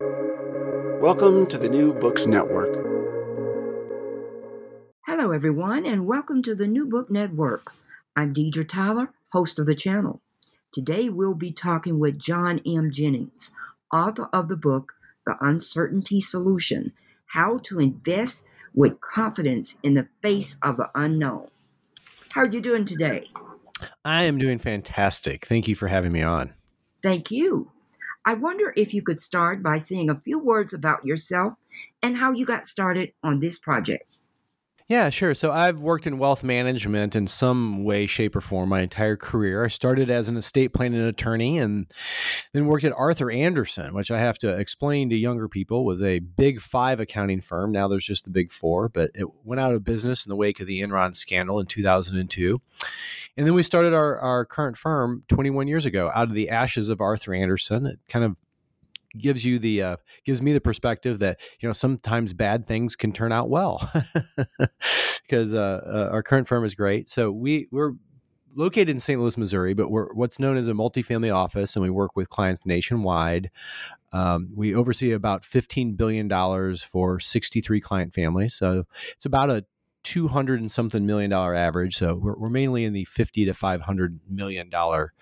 Welcome to the New Books Network. Hello, everyone, and welcome to the New Book Network. I'm Deidre Tyler, host of the channel. Today, we'll be talking with John M. Jennings, author of the book, The Uncertainty Solution How to Invest with Confidence in the Face of the Unknown. How are you doing today? I am doing fantastic. Thank you for having me on. Thank you. I wonder if you could start by saying a few words about yourself and how you got started on this project. Yeah, sure. So I've worked in wealth management in some way, shape, or form my entire career. I started as an estate planning attorney and then worked at Arthur Andersen, which I have to explain to younger people was a big five accounting firm. Now there's just the big four, but it went out of business in the wake of the Enron scandal in 2002. And then we started our, our current firm 21 years ago out of the ashes of Arthur Andersen. It kind of gives you the uh, gives me the perspective that you know sometimes bad things can turn out well because uh, uh, our current firm is great. So we we're located in St. Louis, Missouri, but we're what's known as a multifamily office, and we work with clients nationwide. Um, we oversee about $15 billion for 63 client families. So it's about a 200 and something million dollar average. So we're, we're mainly in the 50 to 500 million dollar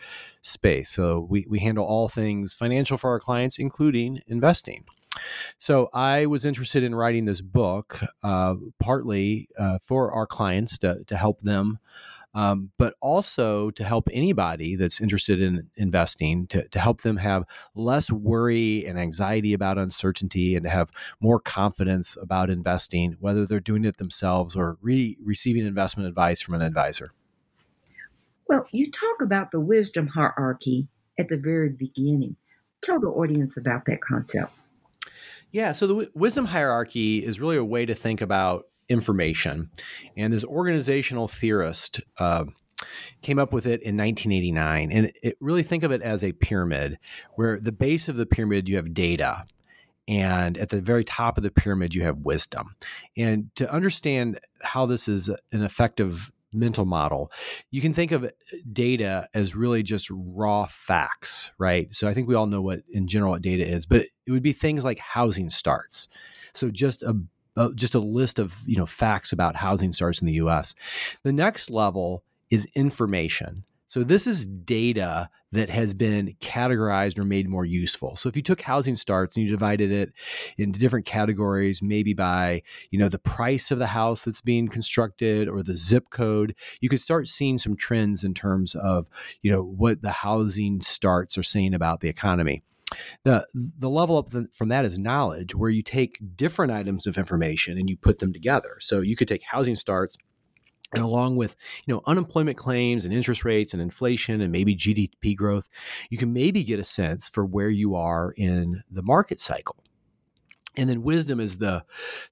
space. So we, we handle all things financial for our clients, including investing. So I was interested in writing this book, uh, partly uh, for our clients to, to help them um, but also to help anybody that's interested in investing to, to help them have less worry and anxiety about uncertainty and to have more confidence about investing, whether they're doing it themselves or re- receiving investment advice from an advisor. Well, you talk about the wisdom hierarchy at the very beginning. Tell the audience about that concept. Yeah, so the w- wisdom hierarchy is really a way to think about information. And this organizational theorist uh, came up with it in 1989. And it, really think of it as a pyramid, where the base of the pyramid you have data. And at the very top of the pyramid, you have wisdom. And to understand how this is an effective mental model, you can think of data as really just raw facts, right? So I think we all know what, in general, what data is, but it would be things like housing starts. So just a uh, just a list of you know facts about housing starts in the U.S. The next level is information. So this is data that has been categorized or made more useful. So if you took housing starts and you divided it into different categories, maybe by, you know, the price of the house that's being constructed or the zip code, you could start seeing some trends in terms of, you know, what the housing starts are saying about the economy. The the level up from that is knowledge, where you take different items of information and you put them together. So you could take housing starts and along with you know unemployment claims and interest rates and inflation and maybe GDP growth, you can maybe get a sense for where you are in the market cycle. And then wisdom is the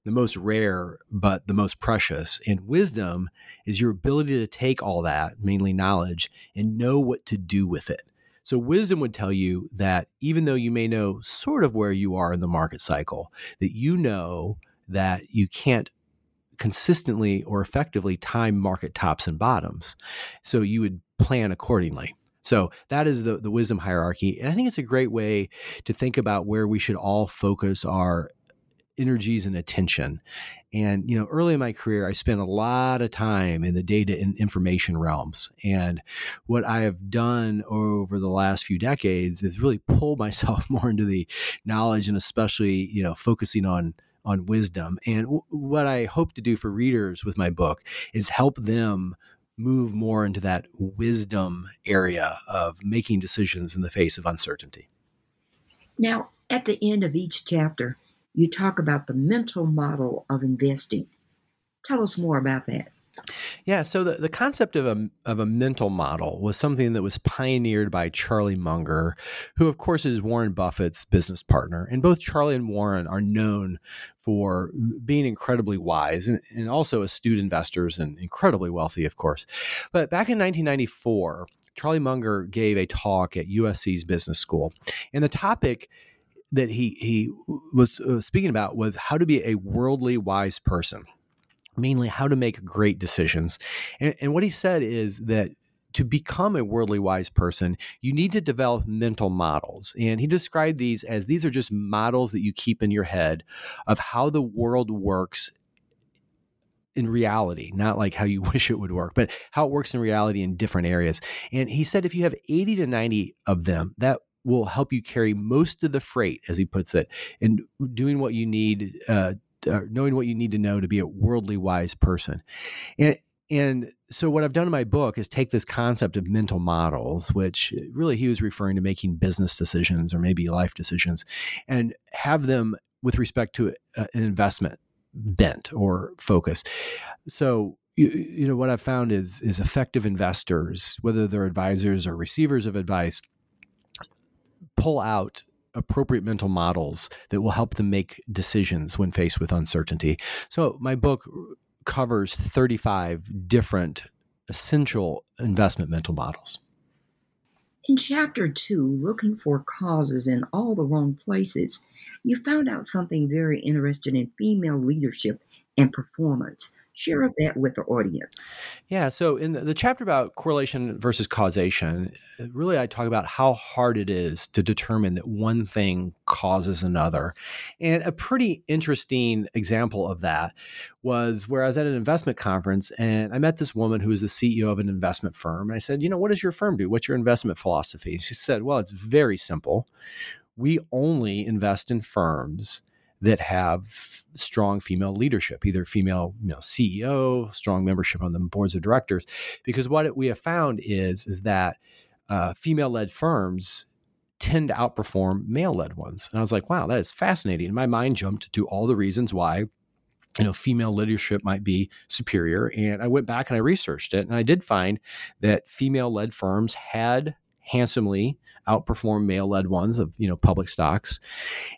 the most rare but the most precious. And wisdom is your ability to take all that, mainly knowledge, and know what to do with it. So, wisdom would tell you that even though you may know sort of where you are in the market cycle, that you know that you can't consistently or effectively time market tops and bottoms. So, you would plan accordingly. So that is the, the wisdom hierarchy. And I think it's a great way to think about where we should all focus our energies and attention. And, you know, early in my career, I spent a lot of time in the data and information realms. And what I have done over the last few decades is really pull myself more into the knowledge and especially, you know, focusing on on wisdom. And w- what I hope to do for readers with my book is help them move more into that wisdom area of making decisions in the face of uncertainty. Now, at the end of each chapter, you talk about the mental model of investing. Tell us more about that. Yeah, so the, the concept of a, of a mental model was something that was pioneered by Charlie Munger, who, of course, is Warren Buffett's business partner. And both Charlie and Warren are known for being incredibly wise and, and also astute investors and incredibly wealthy, of course. But back in 1994, Charlie Munger gave a talk at USC's business school. And the topic that he, he was uh, speaking about was how to be a worldly wise person mainly how to make great decisions. And, and what he said is that to become a worldly wise person, you need to develop mental models. And he described these as these are just models that you keep in your head of how the world works in reality, not like how you wish it would work, but how it works in reality in different areas. And he said if you have 80 to 90 of them, that will help you carry most of the freight, as he puts it, and doing what you need uh, uh, knowing what you need to know to be a worldly wise person. And and so what I've done in my book is take this concept of mental models, which really he was referring to making business decisions or maybe life decisions, and have them with respect to an investment bent or focus. So you, you know what I've found is is effective investors, whether they're advisors or receivers of advice, pull out appropriate mental models that will help them make decisions when faced with uncertainty. So, my book covers 35 different essential investment mental models. In chapter two, looking for causes in all the wrong places, you found out something very interesting in female leadership and performance share that with the audience. Yeah. So, in the, the, chapter about correlation versus causation, really I talk about how hard it is to determine that one thing causes another. And a pretty interesting example of that was where I was at an investment conference and I met this woman who was the CEO of an investment firm. And I said, You know, what does your firm do? What's your investment philosophy? And she said, Well, it's very simple. We only invest in firms that have strong female leadership, either female you know, CEO, strong membership on the boards of directors. Because what we have found is is that uh, female led firms tend to outperform male led ones. And I was like, wow, that is fascinating. And my mind jumped to all the reasons why you know female leadership might be superior and i went back and i researched it and i did find that female led firms had handsomely outperformed male led ones of you know public stocks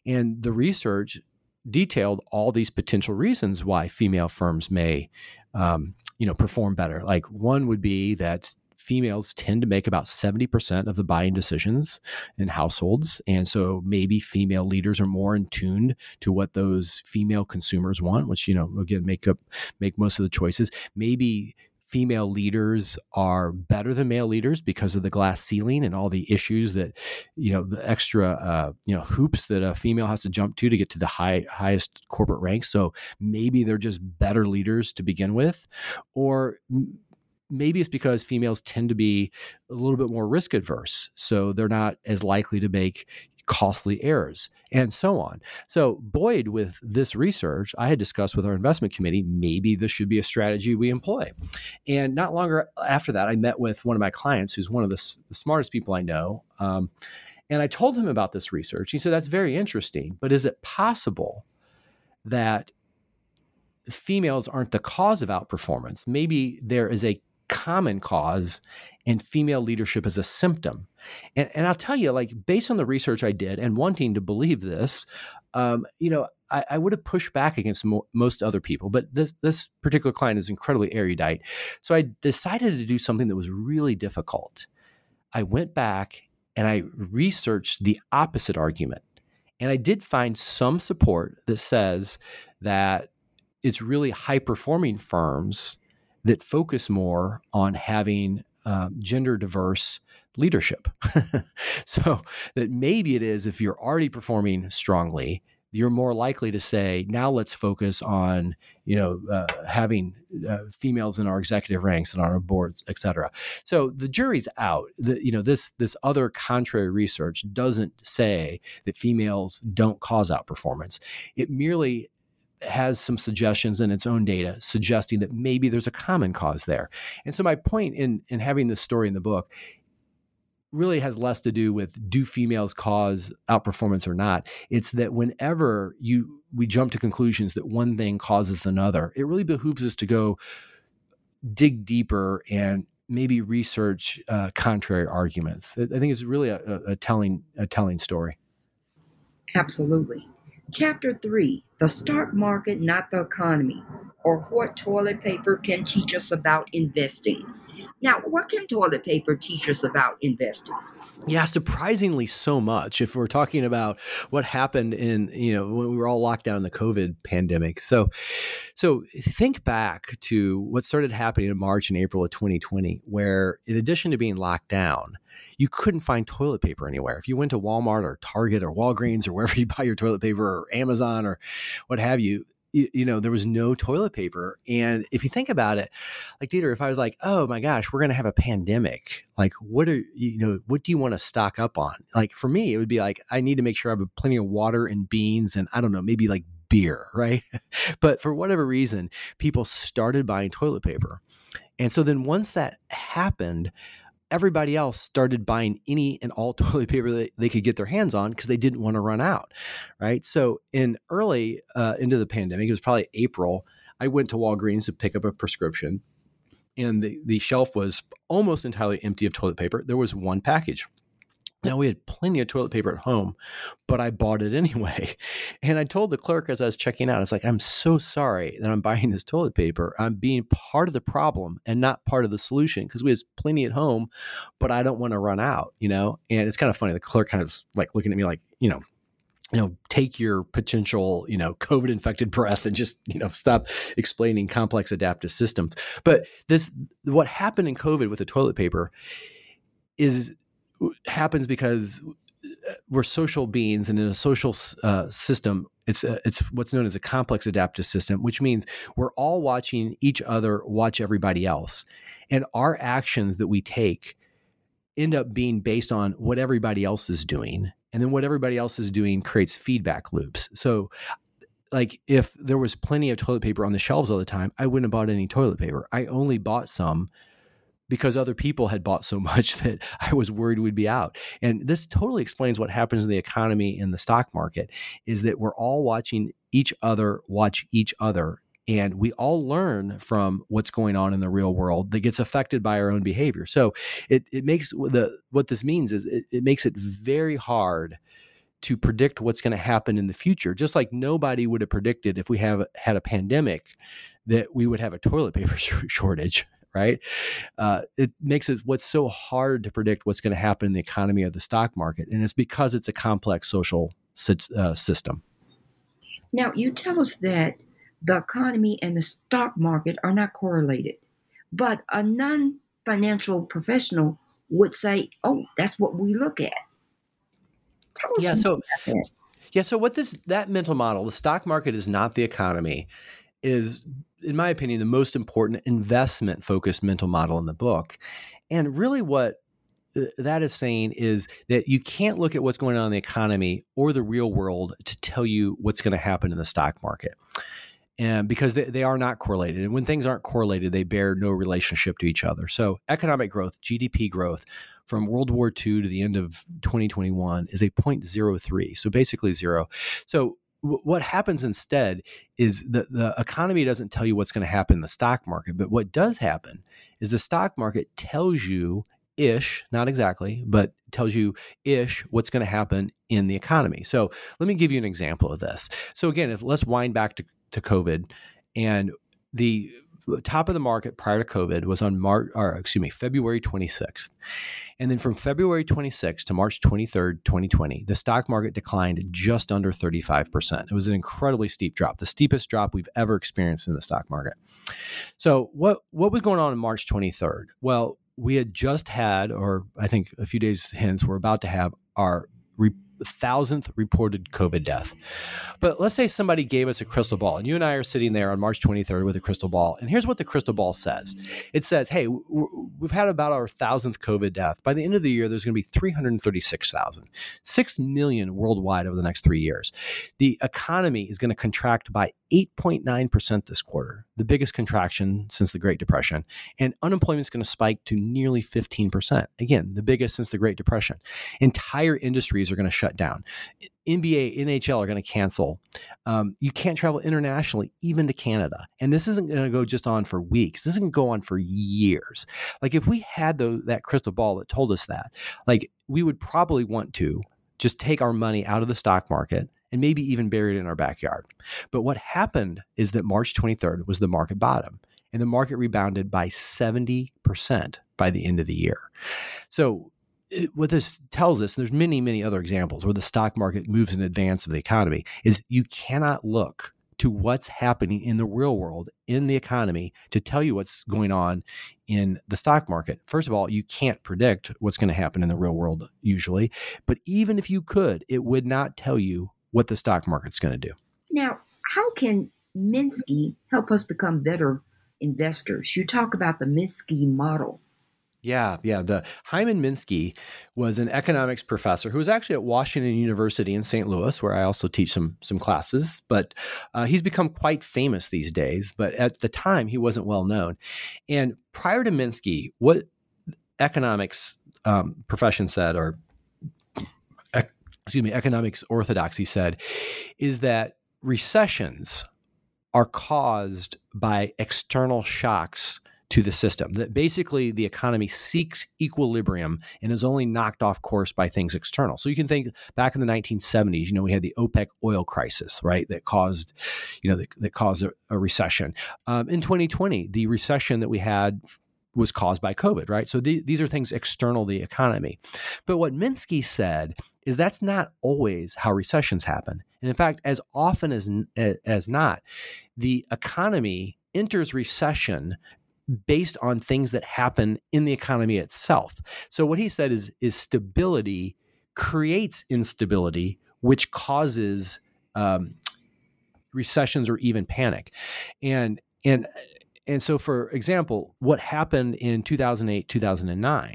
and the research detailed all these potential reasons why female firms may um, you know perform better like one would be that females tend to make about 70% of the buying decisions in households. And so maybe female leaders are more in tune to what those female consumers want, which, you know, again, make up, make most of the choices. Maybe female leaders are better than male leaders because of the glass ceiling and all the issues that you know the extra uh, you know hoops that a female has to jump to to get to the high highest corporate ranks. So maybe they're just better leaders to begin with or maybe it's because females tend to be a little bit more risk adverse so they're not as likely to make costly errors, and so on. So, buoyed with this research, I had discussed with our investment committee maybe this should be a strategy we employ. And not longer after that, I met with one of my clients who's one of the, the smartest people I know. Um, and I told him about this research. He said, That's very interesting, but is it possible that females aren't the cause of outperformance? Maybe there is a common cause and female leadership as a symptom. And, and I'll tell you, like, based on the research I did and wanting to believe this, um, you know, I, I, would have pushed back against mo- most other people, but this, this particular client is incredibly erudite. So I decided to do something that was really difficult. I went back and I researched the opposite argument. And I did find some support that says that it's really high performing firms that focus more on having uh, gender diverse leadership. so that maybe it is if you're already performing strongly, you're more likely to say, now let's focus on, you know, uh, having uh, females in our executive ranks and on our boards, et cetera. So the jury's out. The, you know, this this other contrary research doesn't say that females don't cause outperformance. It merely has some suggestions in its own data suggesting that maybe there's a common cause there. And so my point in in having this story in the book really has less to do with do females cause outperformance or not. It's that whenever you we jump to conclusions that one thing causes another, it really behooves us to go dig deeper and maybe research uh, contrary arguments. I think it's really a, a, telling a telling story. Absolutely. Chapter 3 The Stock Market, Not the Economy, or What Toilet Paper Can Teach Us About Investing. Now, what can toilet paper teach us about investing? Yeah, surprisingly so much. If we're talking about what happened in, you know, when we were all locked down in the COVID pandemic. So, so think back to what started happening in March and April of 2020, where in addition to being locked down, you couldn't find toilet paper anywhere. If you went to Walmart or Target or Walgreens or wherever you buy your toilet paper or Amazon or what have you, you, you, know, there was no toilet paper. And if you think about it, like Deidre, if I was like, oh my gosh, we're going to have a pandemic, like what are, you know, what do you want to stock up on? Like for me, it would be like, I need to make sure I have plenty of water and beans and I don't know, maybe like beer, right? but for whatever reason, people started buying toilet paper. And so then once that happened, everybody else started buying any and all toilet paper that they could get their hands on because they didn't want to run out right? So in early uh, into the pandemic it was probably april i went to walgreens to pick up a prescription and the, the shelf was almost entirely empty of toilet paper. There was one package now we had plenty of toilet paper at home, but I bought it anyway. And I told the clerk as I was checking out, I was like, I'm so sorry that I'm buying this toilet paper. I'm being part of the problem and not part of the solution because we have plenty at home, but I don't want to run out, you know? And it's kind of funny. The clerk kind of like looking at me like, you know, you know, take your potential, you know, COVID infected breath and just, you know, stop explaining complex adaptive systems. But this, what happened in COVID with the toilet paper is happens because uh, we're social beings and in a social uh, system it's a, uh, it's what's known as a complex adaptive system which means we're all watching each other watch everybody else. And our actions that we take end up being based on what everybody else is doing and then what everybody else is doing creates feedback loops. So like if there was plenty of toilet paper on the shelves all the time i wouldn't have bought any toilet paper. I only bought some because other people had bought so much that I was worried we'd be out. And this totally explains what happens in the economy in the stock market is that we're all watching each other watch each other and we all learn from what's going on in the real world that gets affected by our own behavior. So it, it makes the what this means is it, it makes it very hard to predict what's going to happen in the future. Just like nobody would have predicted if we have had a pandemic that we would have a toilet paper shortage right? Uh, it makes it what's so hard to predict what's going to happen in the economy or the stock market, and it's because it's a complex social uh, system. Now, you tell us that the economy and the stock market are not correlated, but a non financial professional would say, oh, that's what we look at. Tell us yeah, so, yeah, so what this that mental model, the stock market is not the economy, is in my opinion, the most important investment focused mental model in the book. And really, what uh, that is saying is that you can't look at what's going on in the economy or the real world to tell you what's going to happen in the stock market. And because they, they are not correlated. And when things aren't correlated, they bear no relationship to each other. So, economic growth, GDP growth from World War II to the end of 2021 is a 0.03. So, basically zero. So, what happens instead is that the economy doesn't tell you what's going to happen in the stock market, but what does happen is the stock market tells you ish, not exactly, but tells you ish what's going to happen in the economy. So let me give you an example of this. So again, if let's wind back to, to COVID and the top of the market prior to COVID was on March, or excuse me, February 26th. And then from February 26th to March 23rd, 2020, the stock market declined just under 35%. It was an incredibly steep drop, the steepest drop we've ever experienced in the stock market. So, what, what was going on on March 23rd? Well, we had just had, or I think a few days hence, we're about to have our thousandth reported COVID death. But let's say somebody gave us a crystal ball, and you and I are sitting there on March 23rd with a crystal ball. And here's what the crystal ball says it says, hey, we've had about our thousandth COVID death. By the end of the year, there's going to be 336,000, 6 million worldwide over the next three years. The economy is going to contract by 8.9% this quarter. The biggest contraction since the Great Depression, and unemployment is going to spike to nearly 15%. Again, the biggest since the Great Depression. Entire industries are going to shut down. NBA, NHL are going to cancel. Um, you can't travel internationally, even to Canada. And this isn't going to go just on for weeks. This is going to go on for years. Like if we had the, that crystal ball that told us that, like we would probably want to just take our money out of the stock market and maybe even buried in our backyard. But what happened is that March 23rd was the market bottom and the market rebounded by 70% by the end of the year. So it, what this tells us, and there's many, many other examples where the stock market moves in advance of the economy, is you cannot look to what's happening in the real world in the economy to tell you what's going on in the stock market. First of all, you can't predict what's going to happen in the real world usually, but even if you could, it would not tell you what the stock market's going to do. Now, how can Minsky help us become better investors? You talk about the Minsky model. Yeah, yeah. The Hyman Minsky was an economics professor who was actually at Washington University in St. Louis, where I also teach some some classes. But uh, he's become quite famous these days. But at the time, he wasn't well known. And prior to Minsky, what economics um, profession said, or excuse me, economics orthodoxy said, is that recessions are caused by external shocks to the system. That basically the economy seeks equilibrium and is only knocked off course by things external. So you can think back in the 1970s, you know, we had the OPEC oil crisis, right? That caused, you know, that, that caused a, a recession. Um, in 2020, the recession that we had was caused by COVID, right? So the, these are things external to the economy. But what Minsky said is that's not always how recessions happen. And in fact, as often as as not, the economy enters recession based on things that happen in the economy itself. So what he said is is stability creates instability, which causes um, recessions or even panic. And and and so for example, what happened in 2008, 2009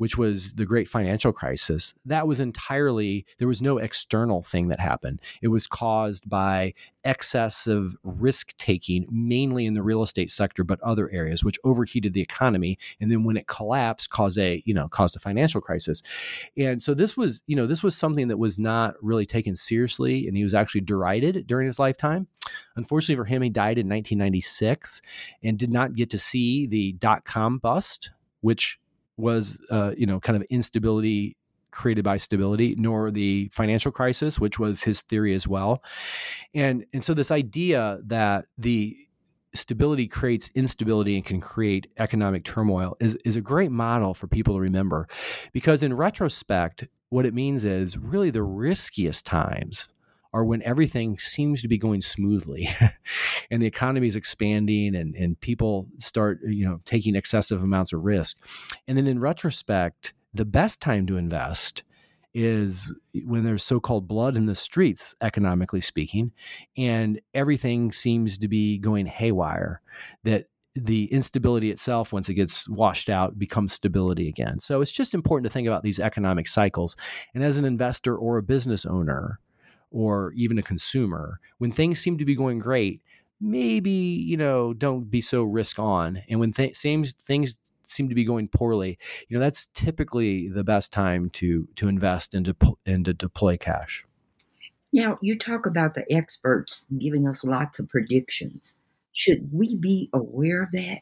which was the great financial crisis, that was entirely, there was no external thing that happened. It was caused by excessive risk taking, mainly in the real estate sector, but other areas, which overheated the economy. And then when it collapsed, caused a, you know, caused a financial crisis. And so this was, you know, this was something that was not really taken seriously. And he was actually derided during his lifetime. Unfortunately for him, he died in 1996 and did not get to see the dot com bust, which was uh, you know kind of instability created by stability, nor the financial crisis, which was his theory as well. And and so this idea that the stability creates instability and can create economic turmoil is, is a great model for people to remember because in retrospect what it means is really the riskiest times are when everything seems to be going smoothly and the economy is expanding and, and people start you know taking excessive amounts of risk. And then in retrospect the best time to invest is when there's so-called blood in the streets economically speaking and everything seems to be going haywire that the instability itself once it gets washed out becomes stability again. So it's just important to think about these economic cycles. And as an investor or a business owner or even a consumer, when things seem to be going great, maybe, you know, don't be so risk on. And when th- same things seem to be going poorly, you know, that's typically the best time to to invest and to and to deploy cash. Now, you talk about the experts giving us lots of predictions. Should we be aware of that?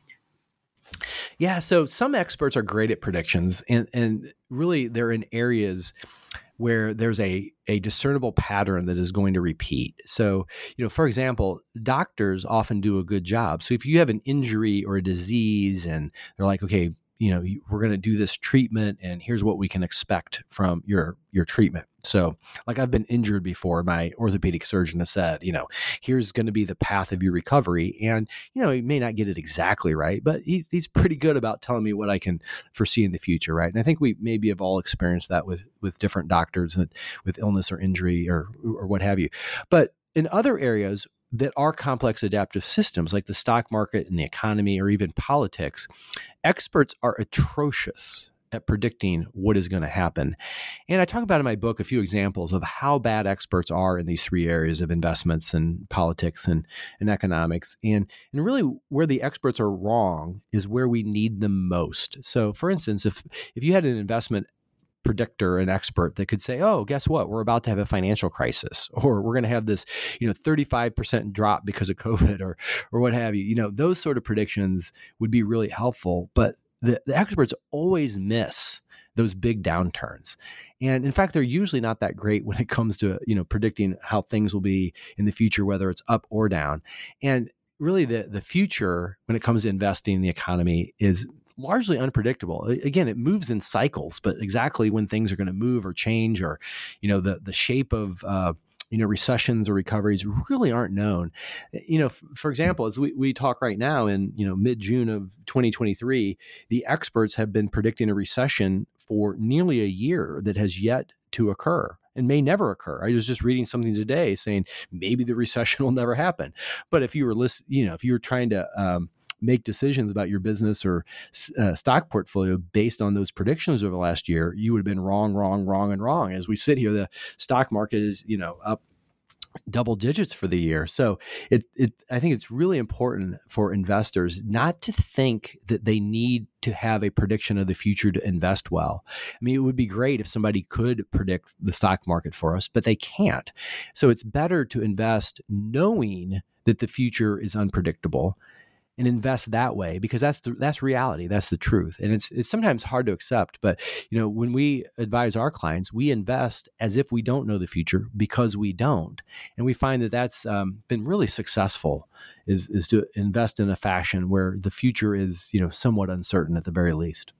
Yeah, so some experts are great at predictions and and really they're in areas where there's a, a discernible pattern that is going to repeat. So, you know, for example, doctors often do a good job. So if you have an injury or a disease and they're like, okay, you know we're going to do this treatment and here's what we can expect from your your treatment. So like i've been injured before. My orthopedic surgeon has said you know here's going to be the path of your recovery. And you know he may not get it exactly right but he's, he's pretty good about telling me what i can foresee in the future right? And i think we maybe have all experienced that with with different doctors that with illness or injury or or what have you. But in other areas that are complex adaptive systems like the stock market and the economy or even politics, experts are atrocious at predicting what is going to happen. And I talk about in my book a few examples of how bad experts are in these three areas of investments and politics and, and economics. And, and really where the experts are wrong is where we need them most. So for instance, if if you had an investment predictor, an expert that could say, "Oh, guess what? We're about to have a financial crisis, or we're going to have this, you know, 35% drop because of COVID, or or what have you." You know, those sort of predictions would be really helpful. But the, the experts always miss those big downturns. And in fact, they're usually not that great when it comes to, you know, predicting how things will be in the future, whether it's up or down. And really the the future when it comes to investing in the economy is largely unpredictable. Again, it moves in cycles, but exactly when things are going to move or change, or you know the the shape of uh, you know recessions or recoveries really aren't known. You know, f- for example, as we, we talk right now in you know mid June of 2023, the experts have been predicting a recession for nearly a year that has yet to occur and may never occur. I was just reading something today saying maybe the recession will never happen. But if you were list, you know, if you were trying to um, make decisions about your business or uh, stock portfolio based on those predictions over the last year, you would have been wrong, wrong, wrong, and wrong. As we sit here, the stock market is, you know, up double digits for the year. So it, it I think it's really important for investors not to think that they need to have a prediction of the future to invest well. I mean, it would be great if somebody could predict the stock market for us, but they can't. So it's better to invest knowing that the future is unpredictable and invest that way because that's the, that's reality that's the truth and it's it's sometimes hard to accept but you know when we advise our clients we invest as if we don't know the future because we don't and we find that that's um, been really successful is is to invest in a fashion where the future is you know somewhat uncertain at the very least.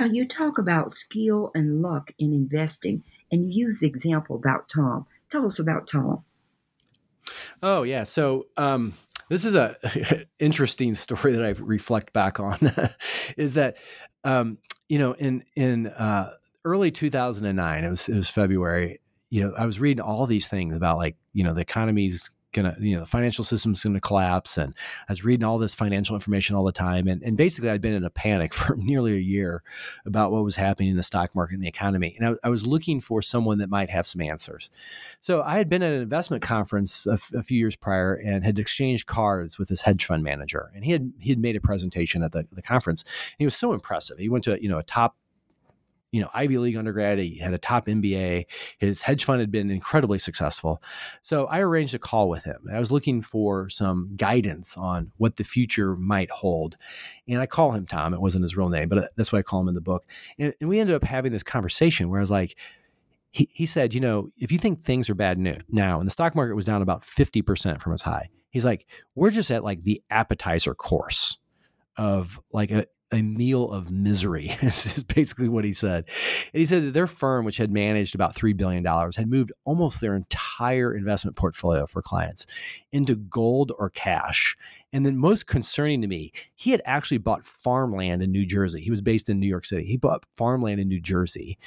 Now you talk about skill and luck in investing and you use the example about tom. Tell us about tom. Oh yeah so um this is a interesting story that I reflect back on. is that um, you know in in uh, early 2009, it was it was February. You know, I was reading all these things about like you know the economy's gonna you know the financial system's gonna collapse and i was reading all this financial information all the time and, and basically i'd been in a panic for nearly a year about what was happening in the stock market and the economy and I, I was looking for someone that might have some answers. So i had been at an investment conference a, f- a few years prior and had exchanged cards with this hedge fund manager and he had he had made a presentation at the, the conference he was so impressive. He went to you know a top you know Ivy League undergrad. He had a top MBA. His hedge fund had been incredibly successful. So I arranged a call with him. I was looking for some guidance on what the future might hold, and I call him Tom. It wasn't his real name, but uh, that's why I call him in the book. And, and we ended up having this conversation where I was like. He, he said, you know, if you think things are bad now, and the stock market was down about 50% from its high, he's like, we're just at like the appetizer course of like a, a meal of misery, is basically what he said. And he said that their firm, which had managed about $3 billion, had moved almost their entire investment portfolio for clients into gold or cash. And then, most concerning to me, he had actually bought farmland in New Jersey. He was based in New York City. He bought farmland in New Jersey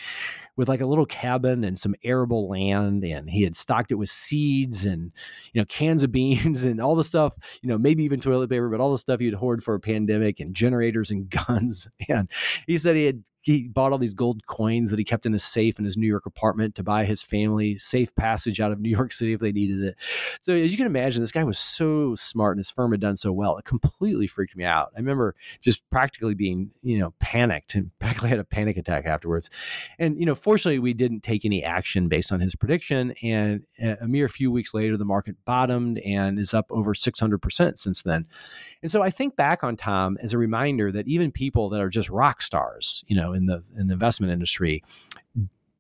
with like a little cabin and some arable land and he had stocked it with seeds and you know cans of beans and all the stuff you know maybe even toilet paper but all the stuff you'd hoard for a pandemic and generators and guns. And he said he had he bought all these gold coins that he kept in his safe in his New York apartment to buy his family safe passage out of New York City if they needed it. So as you can imagine, this guy was so smart and his firm had done so well. It completely freaked me out. I remember just practically being, you know, panicked and practically had a panic attack afterwards. And, you know, fortunately we didn't take any action based on his prediction. And a mere few weeks later, the market bottomed and is up over 600% since then. And so I think back on Tom as a reminder that even people that are just rock stars, you know, in the in the investment industry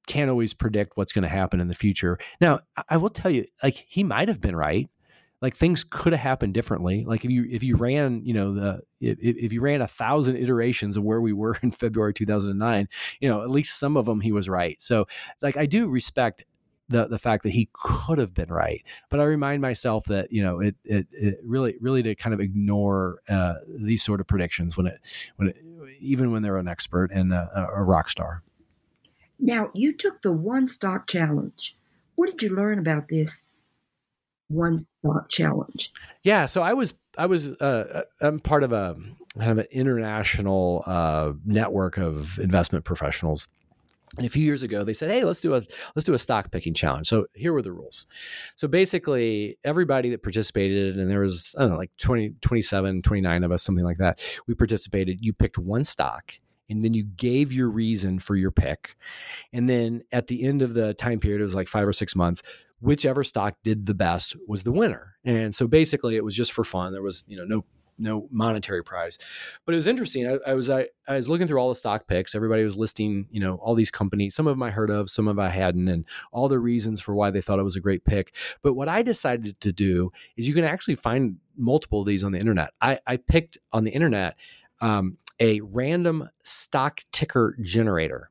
can't always predict what's going to happen in the future. Now, I will tell you, like he might have been right. Like things could have happened differently. Like if you if you ran, you know, the if, if you ran a thousand iterations of where we were in February 2009, you know, at least some of them he was right. So, like I do respect the the fact that he could have been right. But I remind myself that you know it it, it really really to kind of ignore uh, these sort of predictions when it when it, even when they're an expert and a, a rock star. Now you took the one stock challenge. What did you learn about this one stock challenge? Yeah, so I was I was uh, uh I'm part of a kind of an international uh, network of investment professionals. And a few years ago, they said, "Hey, let's do a let's do a stock picking challenge." So here were the rules. So basically, everybody that participated, and there was I don't know, like 20, 27, 29 of us, something like that. We participated. You picked one stock, and then you gave your reason for your pick. And then at the end of the time period, it was like five or six months. Whichever stock did the best was the winner. And so basically, it was just for fun. There was you know no no monetary prize. But it was interesting. I, I was I, I, was looking through all the stock picks. Everybody was listing, you know, all these companies. Some of them I heard of, some of them I hadn't, and all the reasons for why they thought it was a great pick. But what I decided to do is you can actually find multiple of these on the internet. I, I picked on the internet um, a random stock ticker generator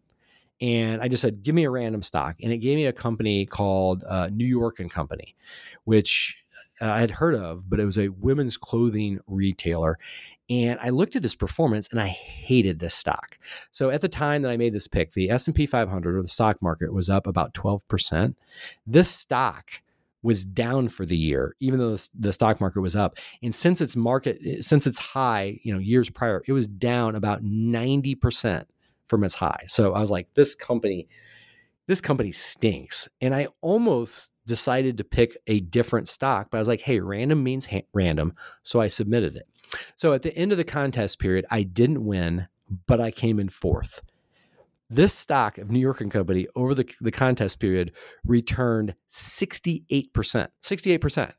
and I just said, "Give me a random stock," and it gave me a company called uh, New York and Company, which Uh, I had heard of, but it was a women's clothing retailer. And I looked at its performance, and I hated this stock. So at the time that I made this pick, the S and P 500 or the stock market was up about 12 percent. This stock was down for the year, even though the stock market was up. And since its market, since its high, you know, years prior, it was down about 90 percent from its high. So I was like, this company, this company stinks. And I almost decided to pick a different stock, but I was like, hey, random means ha- random. So I submitted it. So at the end of the contest period, I didn't win, but I came in fourth. This stock of New York and Company over the, the contest period returned 68%. 68%.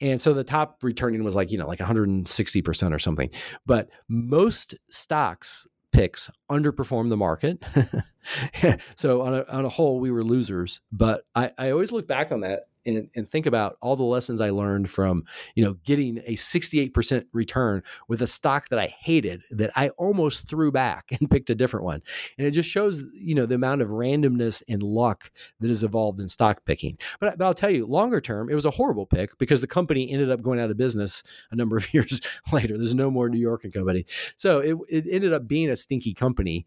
And so the top returning was like, you know, like 160% or something. But most stocks picks underperformed the market. Hmm. so on a, on a whole, we were losers. But I, I always look back on that and, and think about all the lessons I learned from, you know, getting a 68% return with a stock that I hated that I almost threw back and picked a different one. And it just shows, you know, the amount of randomness and luck that has evolved in stock picking. But, but I'll tell you, longer term, it was a horrible pick because the company ended up going out of business a number of years later. There's no more New York and Company. So it, it ended up being a stinky company.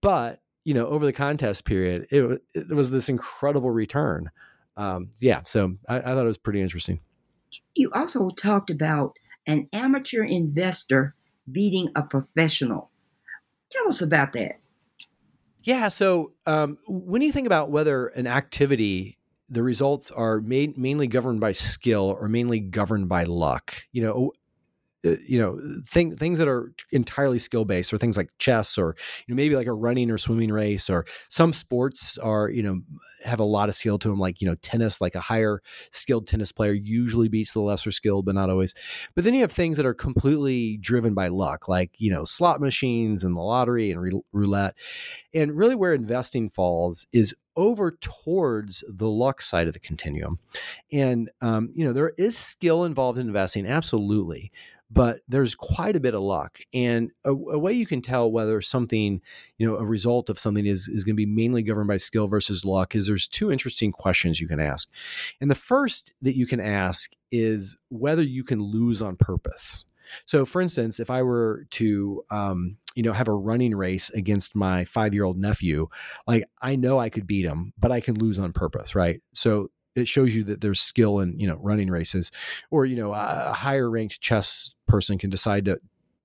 But you know, over the contest period, it, it was this incredible return um, yeah, so I, I thought it was pretty interesting. You also talked about an amateur investor beating a professional. Tell us about that. Yeah. So um, when you think about whether an activity, the results are made, mainly governed by skill or mainly governed by luck, you know, you know thing, things that are entirely skill based or things like chess or you know maybe like a running or swimming race or some sports are you know have a lot of skill to them like you know tennis like a higher skilled tennis player usually beats the lesser skilled but not always. But then you have things that are completely driven by luck like you know slot machines and the lottery and roulette. And really where investing falls is over towards the luck side of the continuum. And, um, you know, there is skill involved in investing, absolutely but there's quite a bit of luck. And a, a, way you can tell whether something, you know, a result of something is, is going to be mainly governed by skill versus luck is there's two interesting questions you can ask. And the first that you can ask is whether you can lose on purpose. So, for instance, if I were to, um, you know, have a running race against my five year old nephew, like I know I could beat him, but I can lose on purpose, right? So it shows you that there's skill in you know running races or you know a higher ranked chess person can decide to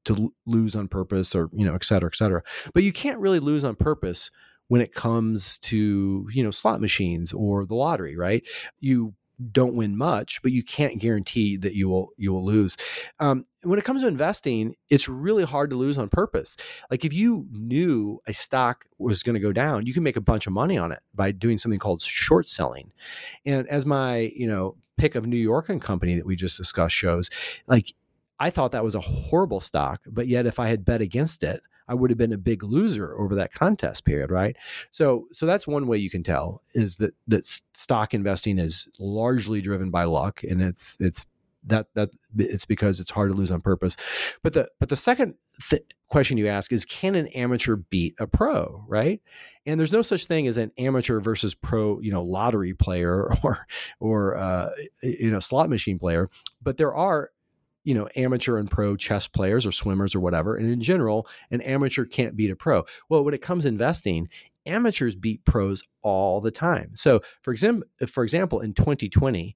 to lose on purpose or you know et cetera et cetera. But you can't really lose on purpose when it comes to you know slot machines or the lottery right? You don't win much, but you can't guarantee that you will you will lose. Um, when it comes to investing, it's really hard to lose on purpose. Like if you knew a stock was going to go down, you can make a bunch of money on it by doing something called short selling. And as my you know pick of New York and Company that we just discussed shows, like I thought that was a horrible stock, but yet if I had bet against it, I would have been a big loser over that contest period, right? So, so that's one way you can tell is that that stock investing is largely driven by luck, and it's it's that that it's because it's hard to lose on purpose. But the but the second th- question you ask is, can an amateur beat a pro, right? And there's no such thing as an amateur versus pro, you know, lottery player or or uh, you know slot machine player, but there are you know, amateur and pro chess players or swimmers or whatever. And in general, an amateur can't beat a pro. Well, when it comes investing, amateurs beat pros all the time. So, for example, for example, in 2020,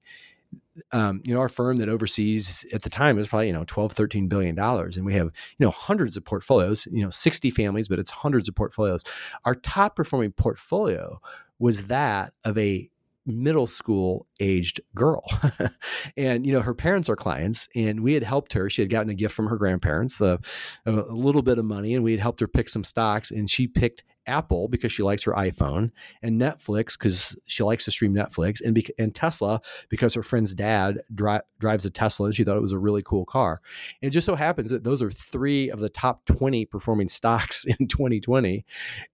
um, you know, our firm that oversees at the time was probably, you know, 12, 13 billion dollars. And we have, you know, hundreds of portfolios, you know, 60 families, but it's hundreds of portfolios. Our top performing portfolio was that of a middle school aged girl. and, you know, her parents are clients and we had helped her. She had gotten a gift from her grandparents, uh, a little bit of money, and we had helped her pick some stocks. And she picked Apple because she likes her iPhone, and Netflix because she likes to stream Netflix, and, and Tesla because her friend's dad dri- drives a Tesla and she thought it was a really cool car. And it just so happens that those are three of the top 20 performing stocks in 2020.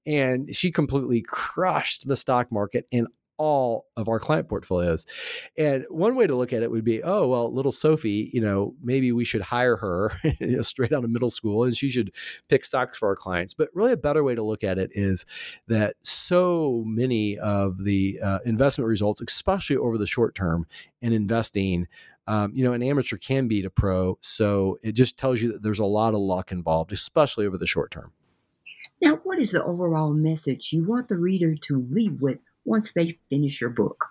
And she completely crushed the stock market and all of our client portfolios. And one way to look at it would be, oh, well, little Sophie, you know, maybe we should hire her you know, straight out of middle school and she should pick stocks for our clients. But really, a better way to look at it is that so many of the uh, investment results, especially over the short term in investing, um, you know, an amateur can beat a pro. So it just tells you that there's a lot of luck involved, especially over the short term. Now, what is the overall message you want the reader to leave with once they finish your book?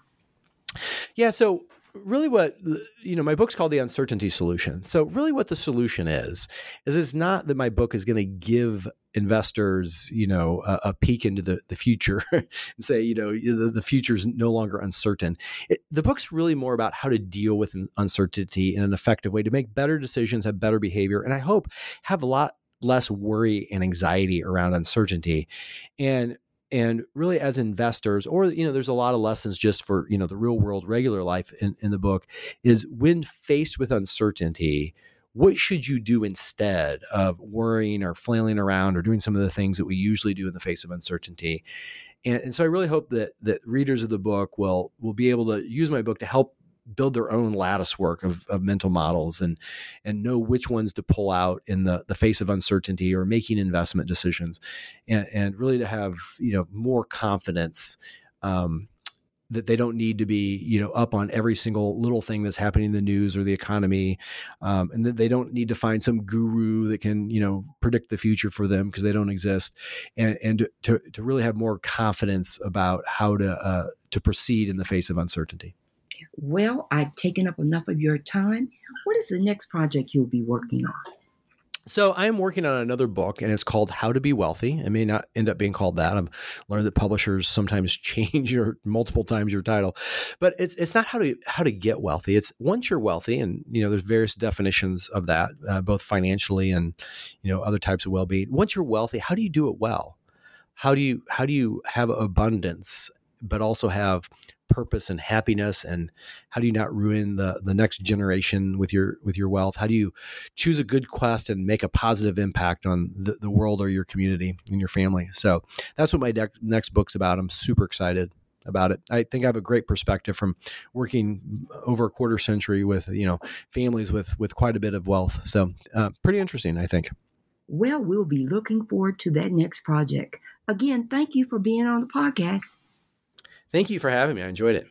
Yeah, so really what you know my book's called the uncertainty solution. So really what the solution is is it's not that my book is going to give investors you know a, a, peek into the, the future and say you know the, the future is no longer uncertain. It, the book's really more about how to deal with uncertainty in an effective way to make better decisions have better behavior and i hope have a lot less worry and anxiety around uncertainty. And and really as investors or you know there's a lot of lessons just for you know the real world regular life in, in the book is when faced with uncertainty what should you do instead of worrying or flailing around or doing some of the things that we usually do in the face of uncertainty? And, and so i really hope that that readers of the book will will be able to use my book to help build their own lattice work of, of mental models and and know which ones to pull out in the the face of uncertainty or making investment decisions. And and really to have you know more confidence um, that they don't need to be you know up on every single little thing that's happening in the news or the economy um, and that they don't need to find some guru that can you know predict the future for them because they don't exist. And and to, to really have more confidence about how to uh, to proceed in the face of uncertainty well, I've taken up enough of your time. What is the next project you'll be working on? So I am working on another book, and it's called "How to Be Wealthy." It may not end up being called that. I've learned that publishers sometimes change your multiple times your title, but it's it's not how to how to get wealthy. It's once you're wealthy, and you know there's various definitions of that, uh, both financially and you know other types of well being. Once you're wealthy, how do you do it well? How do you how do you have abundance, but also have purpose and happiness and how do you not ruin the the next generation with your with your wealth? How do you choose a good quest and make a positive impact on the, the world or your community and your family? So that's what my next book's about. I'm super excited about it. I think i have a great perspective from working over a quarter century with you know families with with quite a bit of wealth. So uh, pretty interesting i think. Well we'll be looking forward to that next project. Again thank you for being on the podcast Thank you for having me. I enjoyed it.